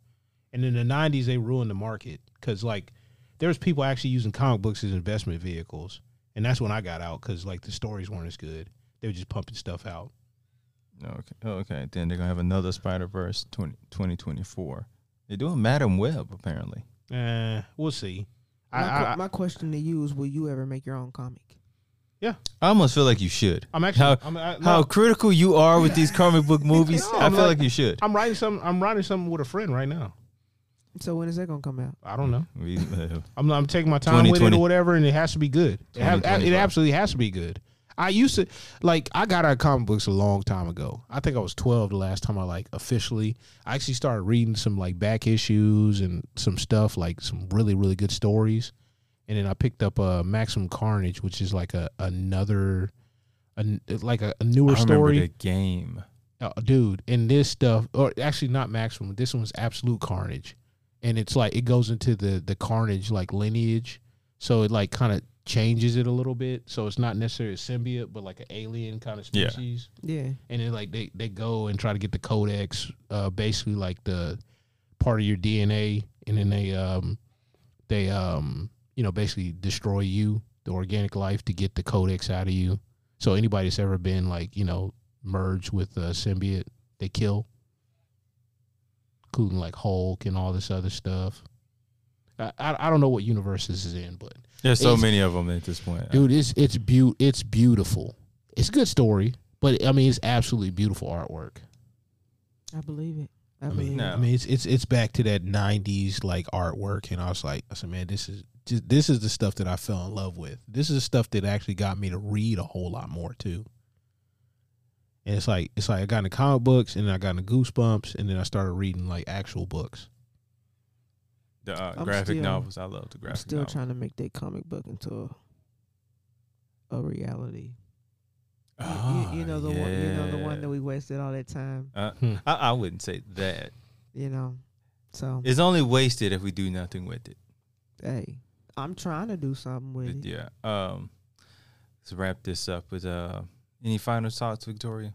Speaker 5: and in the '90s they ruined the market because like there was people actually using comic books as investment vehicles, and that's when I got out because like the stories weren't as good. They were just pumping stuff out.
Speaker 3: Okay. Okay. Then they're gonna have another Spider Verse 20, 2024. They're doing Madame Web apparently.
Speaker 5: Eh, we'll see.
Speaker 4: My, que-
Speaker 5: I,
Speaker 4: my question to you is: Will you ever make your own comic?
Speaker 3: I almost feel like you should.
Speaker 5: I'm actually.
Speaker 3: how
Speaker 5: I'm, I,
Speaker 3: how critical you are with these comic book movies.
Speaker 5: No,
Speaker 3: I feel
Speaker 5: like-
Speaker 3: like you should.
Speaker 5: I'm writing some. I'm writing something with a friend right now.
Speaker 4: So when is that gonna come out?
Speaker 5: I don't know.
Speaker 3: Uh,
Speaker 5: I'm, I'm taking my time with it or whatever, and it has to be good. It, have, it absolutely has to be good. I used to like I got out of comic books a long time ago. I think I was 12 the last time I like officially. I actually started reading some like back issues and some stuff like some really really good stories, and then I picked up uh, Maximum Carnage, which is like a another, a, like a, a newer
Speaker 3: I
Speaker 5: story.
Speaker 3: the game.
Speaker 5: Oh, dude, and this stuff, or actually not maximum. This one's absolute carnage, and it's like it goes into the the carnage like lineage, so it like kind of changes it a little bit. So it's not necessarily a symbiote, but like an alien kind of
Speaker 3: Yeah.
Speaker 5: species.
Speaker 4: Yeah.
Speaker 5: And then like they they go and try to get the codex, uh, basically like the part of your DNA, and then they um they um you know basically destroy you, the organic life, to get the codex out of you. So anybody that's ever been like you know merged with a symbiote, they kill, including like Hulk and all this other stuff. I I, I don't know what universe this is in, but
Speaker 3: There's so many of them at this point.
Speaker 5: dude, it's it's beau- it's beautiful. It's a good story, but I mean it's absolutely beautiful artwork.
Speaker 4: I believe it. I,
Speaker 5: I mean,
Speaker 3: No.
Speaker 5: I mean, it's it's it's back to that '90s like artwork, and I was like, I said, man, this is just, this is the stuff that I fell in love with. This is the stuff that actually got me to read a whole lot more too. And it's like it's like I got into comic books, and then I got into Goosebumps, and then I started reading like actual books.
Speaker 3: the uh, graphic
Speaker 4: still-
Speaker 3: novels. I love the
Speaker 4: I'm
Speaker 3: graphic
Speaker 4: still
Speaker 3: novels.
Speaker 4: trying to make that comic book into a, a reality. You- you, you know the one. You know the one that we wasted all that time.
Speaker 3: Uh,
Speaker 5: Hmm.
Speaker 3: I, I wouldn't say that.
Speaker 4: You know. So
Speaker 3: It's only wasted if we do nothing with it.
Speaker 4: hey, I'm trying to do something with it.
Speaker 3: yeah. Um. Let's wrap this up with uh. Any final thoughts, Victoria?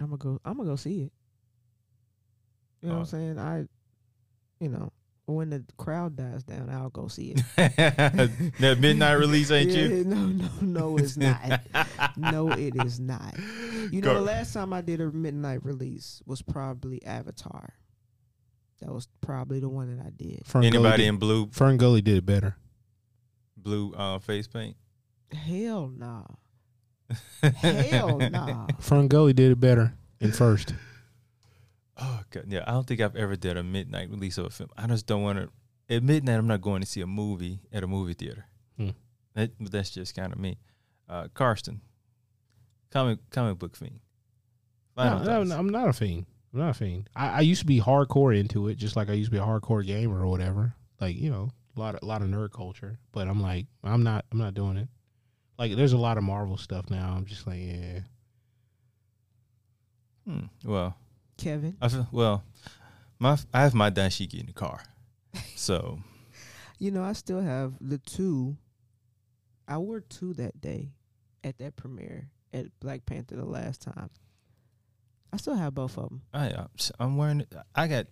Speaker 4: I'm gonna go. I'm gonna go see it. You know what I'm
Speaker 3: Oh.
Speaker 4: saying? I, you know, when the crowd dies down, I'll go see it.
Speaker 3: that midnight release ain't
Speaker 4: Yeah,
Speaker 3: you?
Speaker 4: No, no, no, it's not. no, it is not. You know,
Speaker 3: Go-
Speaker 4: the last time I did a midnight release was probably Avatar. That was probably the one that I did.
Speaker 5: Fern Gully
Speaker 3: Anybody
Speaker 5: did,
Speaker 3: in blue
Speaker 5: Fern Gully did it better.
Speaker 3: blue uh face paint?
Speaker 4: Hell nah. Hell nah.
Speaker 5: Fern Gully did it better in first.
Speaker 3: Oh god, yeah. I don't think I've ever did a midnight release of a film. I just don't want to. At midnight, I'm not going to see a movie at a movie theater.
Speaker 5: Hmm.
Speaker 3: That, but that's just kind of me. Uh, Karsten, comic comic book fiend.
Speaker 5: No, no, no, I'm not a fiend. I'm not a fiend. I, I used to be hardcore into it, just like I used to be a hardcore gamer or whatever. Like you know, a lot of a lot of nerd culture. But I'm like, I'm not. I'm not doing it. Like, there's a lot of Marvel stuff now. I'm just like, yeah.
Speaker 3: Hmm. Well,
Speaker 4: Kevin,
Speaker 3: I feel, well, my I have my dashiki in the car, so
Speaker 4: you know, I still have the two. I wore two that day at that premiere at Black Panther the last time. I still have both of them.
Speaker 3: I uh, I'm wearing. it. I got,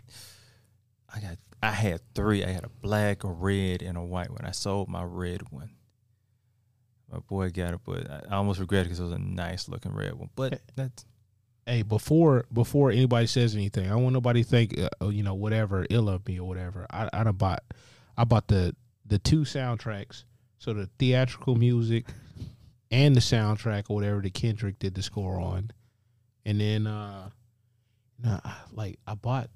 Speaker 3: I got. I had three. I had a black, a red, and a white one. I sold my red one. My boy got it, but I I almost regret it because it was a nice looking red one. But that's
Speaker 5: Hey, before before anybody says anything, I don't want nobody to think, uh, oh, you know, whatever ill of me or whatever. I I done bought, I bought the the two soundtracks, so the theatrical music and the soundtrack or whatever that Kendrick did the score on, and then uh, nah, like I bought,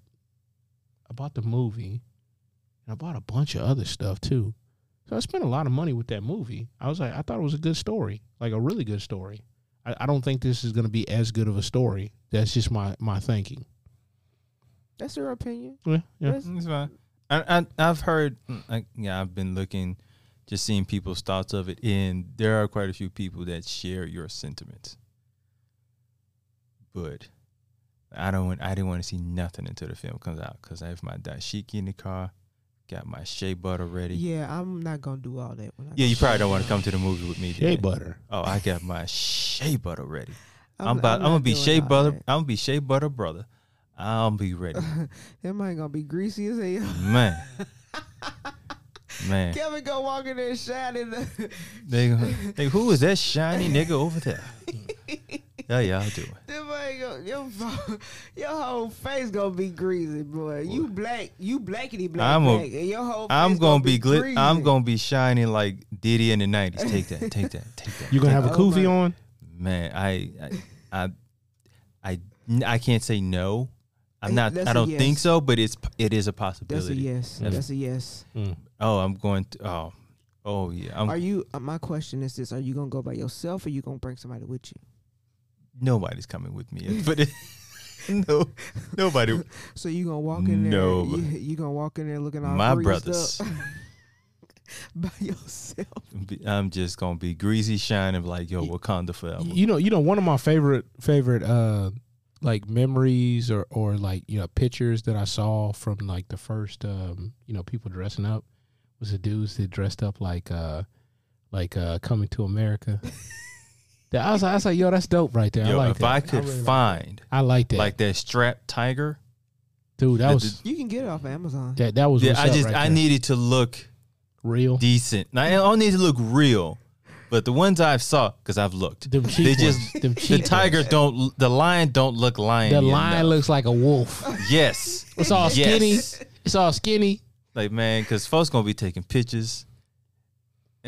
Speaker 5: I bought the movie, and I bought a bunch of other stuff too. So I spent a lot of money with that movie. I was like, I thought it was a good story, like a really good story. I, I don't think this is going to be as good of a story. That's just my my thinking.
Speaker 4: That's your opinion.
Speaker 5: Yeah, yeah.
Speaker 4: That's-
Speaker 3: it's fine. I, I I've heard. mm, I, yeah, I've been looking, just seeing people's thoughts of it, and there are quite a few people that share your sentiments. But I don't. Want, I didn't want to see nothing until the film comes out because I have my dashiki in the car, got my shea butter ready.
Speaker 4: Yeah, I'm not gonna do all that. When I
Speaker 3: Yeah, you probably don't want to come to the movie with me.
Speaker 5: Shea
Speaker 3: then.
Speaker 5: butter.
Speaker 3: Oh, I got my shea butter ready. I'm,
Speaker 4: I'm,
Speaker 3: about. I'm, gonna be shea butter.
Speaker 4: that.
Speaker 3: I'm gonna be shea butter brother. I'll be ready,
Speaker 4: that might gonna be greasy as hell.
Speaker 3: man. Man,
Speaker 4: Kevin go walk in there shining. The,
Speaker 3: they, they who is that shiny nigga over there? Yeah, yeah, I'll do it.
Speaker 4: that might go, your fo- your whole face gonna be greasy, boy. You black, you blackity black.
Speaker 3: I'm a-
Speaker 4: black, and your whole face
Speaker 3: I'm gonna be glit. I'm gonna be shining like Diddy in the '90s. Take that. Take that. Take that.
Speaker 5: You gonna have a
Speaker 4: Oh
Speaker 5: kufi
Speaker 4: my-
Speaker 5: on?
Speaker 3: Man, I, I, I, I, I can't say no. I'm not.
Speaker 4: that's
Speaker 3: I
Speaker 4: a
Speaker 3: don't think so, but it's it is a
Speaker 4: That's
Speaker 3: possibility.
Speaker 4: a yes.
Speaker 3: That's-
Speaker 4: That's a yes.
Speaker 3: Oh, I'm going to. Oh, oh yeah. I'm,
Speaker 4: Are you? Uh, my question is this: Are you gonna go by yourself, or you gonna bring somebody with you?
Speaker 3: Nobody's coming with me, but it, no, nobody.
Speaker 4: So you gonna walk in there?
Speaker 3: No.
Speaker 4: You, you gonna walk in there looking all
Speaker 3: My brothers.
Speaker 4: by yourself.
Speaker 3: I'm just gonna be greasy shining like yo Wakanda forever.
Speaker 5: You know, you know, one of my favorite favorite uh like memories or or like you know pictures that I saw from like the first um you know people dressing up was the dudes that dressed up like uh like uh coming to America. That- I was I was like, yo, that's dope right there. I
Speaker 3: Yo,
Speaker 5: like
Speaker 3: if
Speaker 5: that.
Speaker 3: I could
Speaker 5: really like
Speaker 3: find
Speaker 5: I like that.
Speaker 3: like that strap tiger,
Speaker 5: dude, that
Speaker 3: the-
Speaker 5: was
Speaker 4: You can get it off Amazon.
Speaker 5: that that was
Speaker 3: yeah,
Speaker 5: what's
Speaker 3: I
Speaker 5: up
Speaker 3: just
Speaker 5: right
Speaker 3: I
Speaker 5: there.
Speaker 3: needed to look
Speaker 5: real.
Speaker 3: decent. Now, I don't need to look real, but the ones I've saw because I've looked,
Speaker 5: Them
Speaker 3: they
Speaker 5: cheap
Speaker 3: just
Speaker 5: ones. Them
Speaker 3: the
Speaker 5: cheap
Speaker 3: tiger
Speaker 5: ones.
Speaker 3: don't the lion don't look lion.
Speaker 5: The lion looks like a wolf.
Speaker 3: yes,
Speaker 5: It's all
Speaker 3: Yes.
Speaker 5: skinny. It's all skinny.
Speaker 3: like man, because folks gonna be taking pictures.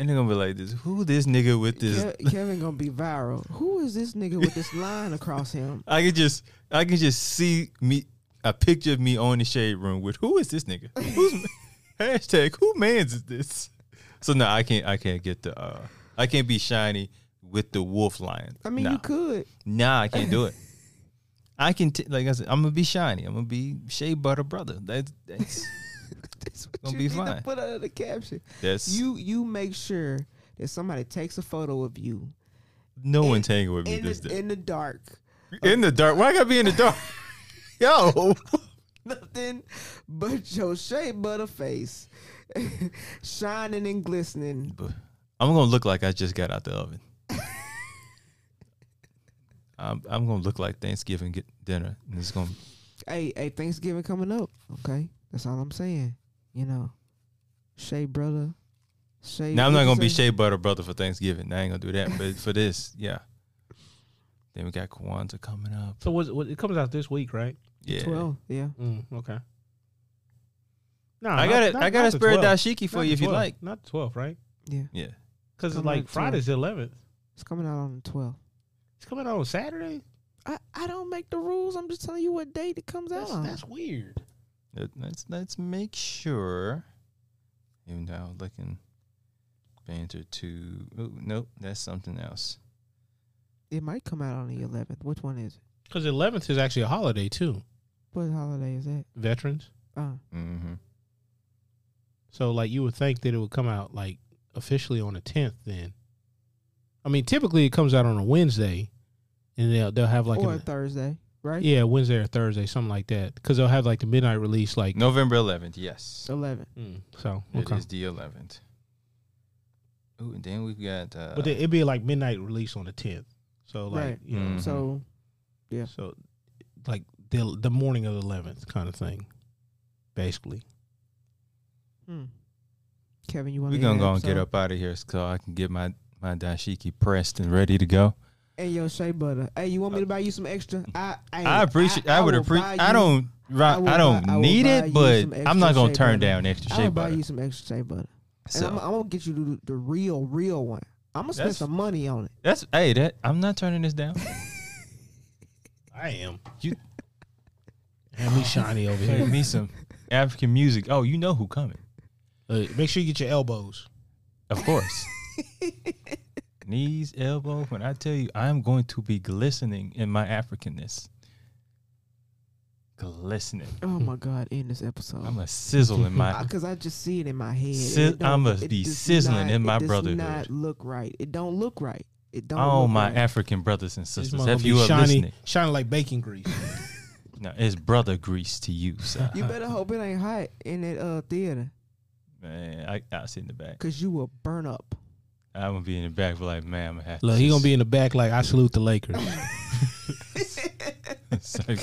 Speaker 3: And they're gonna be like, "This who this nigga with this?"
Speaker 4: Ke- Kevin gonna be viral. Who is this nigga with this line across him?
Speaker 3: I can just, I can just see me a picture of me on the shade room with who is this nigga? Who's hashtag who man's is this? So no, I can't, I can't get the, uh I can't be shiny with the wolf lion.
Speaker 4: I mean,
Speaker 3: nah.
Speaker 4: you could.
Speaker 3: Nah, I can't do it. I can, t- like I said, I'm gonna be shiny. I'm gonna be shea butter brother. That's that's
Speaker 4: That's what
Speaker 3: Gonna
Speaker 4: you
Speaker 3: be
Speaker 4: need to
Speaker 3: fine.
Speaker 4: put under the caption.
Speaker 3: that's
Speaker 4: You you make sure that somebody takes a photo of you
Speaker 3: no
Speaker 4: in-
Speaker 3: one's hanging with me
Speaker 4: in
Speaker 3: this
Speaker 4: the,
Speaker 3: day.
Speaker 4: in the dark.
Speaker 3: in the dark. Why I gotta be in the dark? Yo,
Speaker 4: Nothing but your shea butter face, shining and glistening.
Speaker 3: I'm gonna look like I just got out the oven. I'm, I'm gonna look like Thanksgiving get dinner, and it's gonna.
Speaker 4: Hey, hey, Thanksgiving coming up. Okay, that's all I'm saying. You know, Shea brother, Shea.
Speaker 3: Now I'm not gonna be
Speaker 4: say?
Speaker 3: shea butter brother for Thanksgiving. I ain't gonna do that. But for this, yeah. Then we got Kwanzaa coming up.
Speaker 5: So what, what it comes out this week, right?
Speaker 3: Yeah,
Speaker 4: Twelve. Yeah.
Speaker 5: Mm, okay. No,
Speaker 3: I got it. I got a spare dashiki for you if you like.
Speaker 5: Not the 12th, right?
Speaker 4: Yeah.
Speaker 3: Yeah,
Speaker 5: Because
Speaker 4: Come
Speaker 5: like Friday's the 11th.
Speaker 4: It's coming out on the 12th.
Speaker 5: It's coming out on Saturday.
Speaker 4: I, I don't make the rules. I'm just telling you what date it comes
Speaker 5: That's,
Speaker 4: out on.
Speaker 5: that's weird.
Speaker 3: Let, let's let's make sure. Even though I was looking, banter two. Oh nope, that's something else.
Speaker 4: It might come out on the 11th. Which one is it?
Speaker 5: Because 11th is actually a holiday too.
Speaker 4: What holiday is that?
Speaker 5: Veterans.
Speaker 4: Uh,
Speaker 3: Mm-hmm.
Speaker 5: So like you would think that it would come out like officially on the 10th. Then, I mean, typically it comes out on a Wednesday, and they'll they'll have like
Speaker 4: or
Speaker 5: an,
Speaker 4: Thursday, right?
Speaker 5: yeah Wednesday or Thursday, something like that. Because they'll have like the midnight release, like
Speaker 3: November 11th. Yes,
Speaker 4: 11.
Speaker 5: Mm, so
Speaker 3: it
Speaker 5: okay.
Speaker 3: is the 11th. Ooh, and then we've got. Uh,
Speaker 5: But it'd be like midnight release on the 10th. So like
Speaker 4: Right.
Speaker 5: you know,
Speaker 3: Mhm.
Speaker 4: So, yeah.
Speaker 5: so like the the morning of the 11th kind of thing, basically.
Speaker 4: Hmm. Kevin, you want
Speaker 3: we're gonna go and get up out of here so I can get my my dashiki pressed and ready to go.
Speaker 4: And your shea butter. Hey, you want me to buy you some extra? I I,
Speaker 3: I appreciate. I, would appreciate. I don't. Right,
Speaker 4: will
Speaker 3: I, don't
Speaker 4: buy-
Speaker 3: need
Speaker 4: buy
Speaker 3: it, but I'm not gonna
Speaker 4: shea
Speaker 3: turn
Speaker 4: butter.
Speaker 3: down extra
Speaker 4: I
Speaker 3: shea
Speaker 4: will buy you some extra shea butter. And I'm, I'm gonna get you the, the real, real one. I'm gonna spend
Speaker 3: That's-
Speaker 4: some money on it.
Speaker 3: that's hey, that I'm not turning this down.
Speaker 5: I am.
Speaker 3: You-
Speaker 5: and me shiny over
Speaker 3: Play
Speaker 5: here.
Speaker 3: me some African music. Oh, you know who coming?
Speaker 5: Uh, make sure you get your elbows.
Speaker 3: Of course. Knees, elbow. When I tell you, I'm going to be glistening in my Africanness. Glistening.
Speaker 4: Oh my God! In this episode,
Speaker 3: I'm a sizzle in my.
Speaker 4: because I just see it in my head.
Speaker 3: Si- I'ma be sizzling
Speaker 4: not-
Speaker 3: in my
Speaker 4: it does
Speaker 3: brotherhood.
Speaker 4: Not look right. It don't look right. It don't.
Speaker 3: Oh,
Speaker 4: look
Speaker 3: my
Speaker 4: right.
Speaker 3: African brothers and sisters,
Speaker 5: mother
Speaker 3: if you
Speaker 5: be
Speaker 3: are
Speaker 5: shiny,
Speaker 3: listening,
Speaker 5: shiny like bacon grease.
Speaker 3: no, it's brother grease to you, sir.
Speaker 4: You better hope it ain't hot in that uh theater,
Speaker 3: Man, I, I'll sit in the back.
Speaker 4: cause you will burn up.
Speaker 3: I'm gonna be in the back, but like, man, I'm gonna have to.
Speaker 5: Look, he gonna be in the back like I salute the Lakers.
Speaker 3: It's like,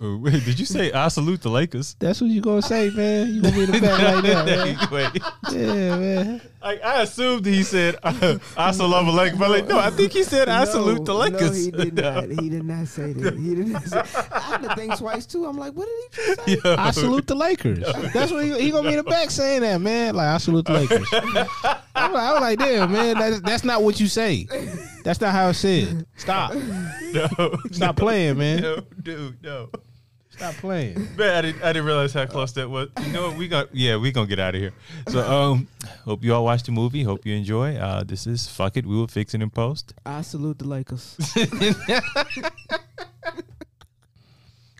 Speaker 3: oh, wait, did you say I salute the Lakers?
Speaker 5: That's what you gonna say, man. You gonna be in the back like that, man.
Speaker 3: Wait,
Speaker 5: Yeah, man.
Speaker 3: I, I assumed he said uh, I salute the Lakers, but like, no, I think he said I
Speaker 4: No,
Speaker 3: salute the Lakers.
Speaker 4: No, he did not. He did not say that. He did not say. That. I had to think twice too. I'm like, what did he just say?
Speaker 3: Yo.
Speaker 5: I salute the Lakers. That's what he, he gonna be in the back saying that, man. Like I salute the Lakers. I'm like, I was like, damn, man. That's that's not what you say. That's not how it's said. Stop.
Speaker 3: no,
Speaker 5: Stop playing, man.
Speaker 3: no, dude, no.
Speaker 5: Stop playing.
Speaker 3: Man, I didn't, I didn't realize how close that was. You know what? We got yeah, we gonna get out of here. So um, hope you all watched the movie. Hope you enjoy. Uh, this is fuck it. We will fix it in post.
Speaker 4: I salute the Lakers.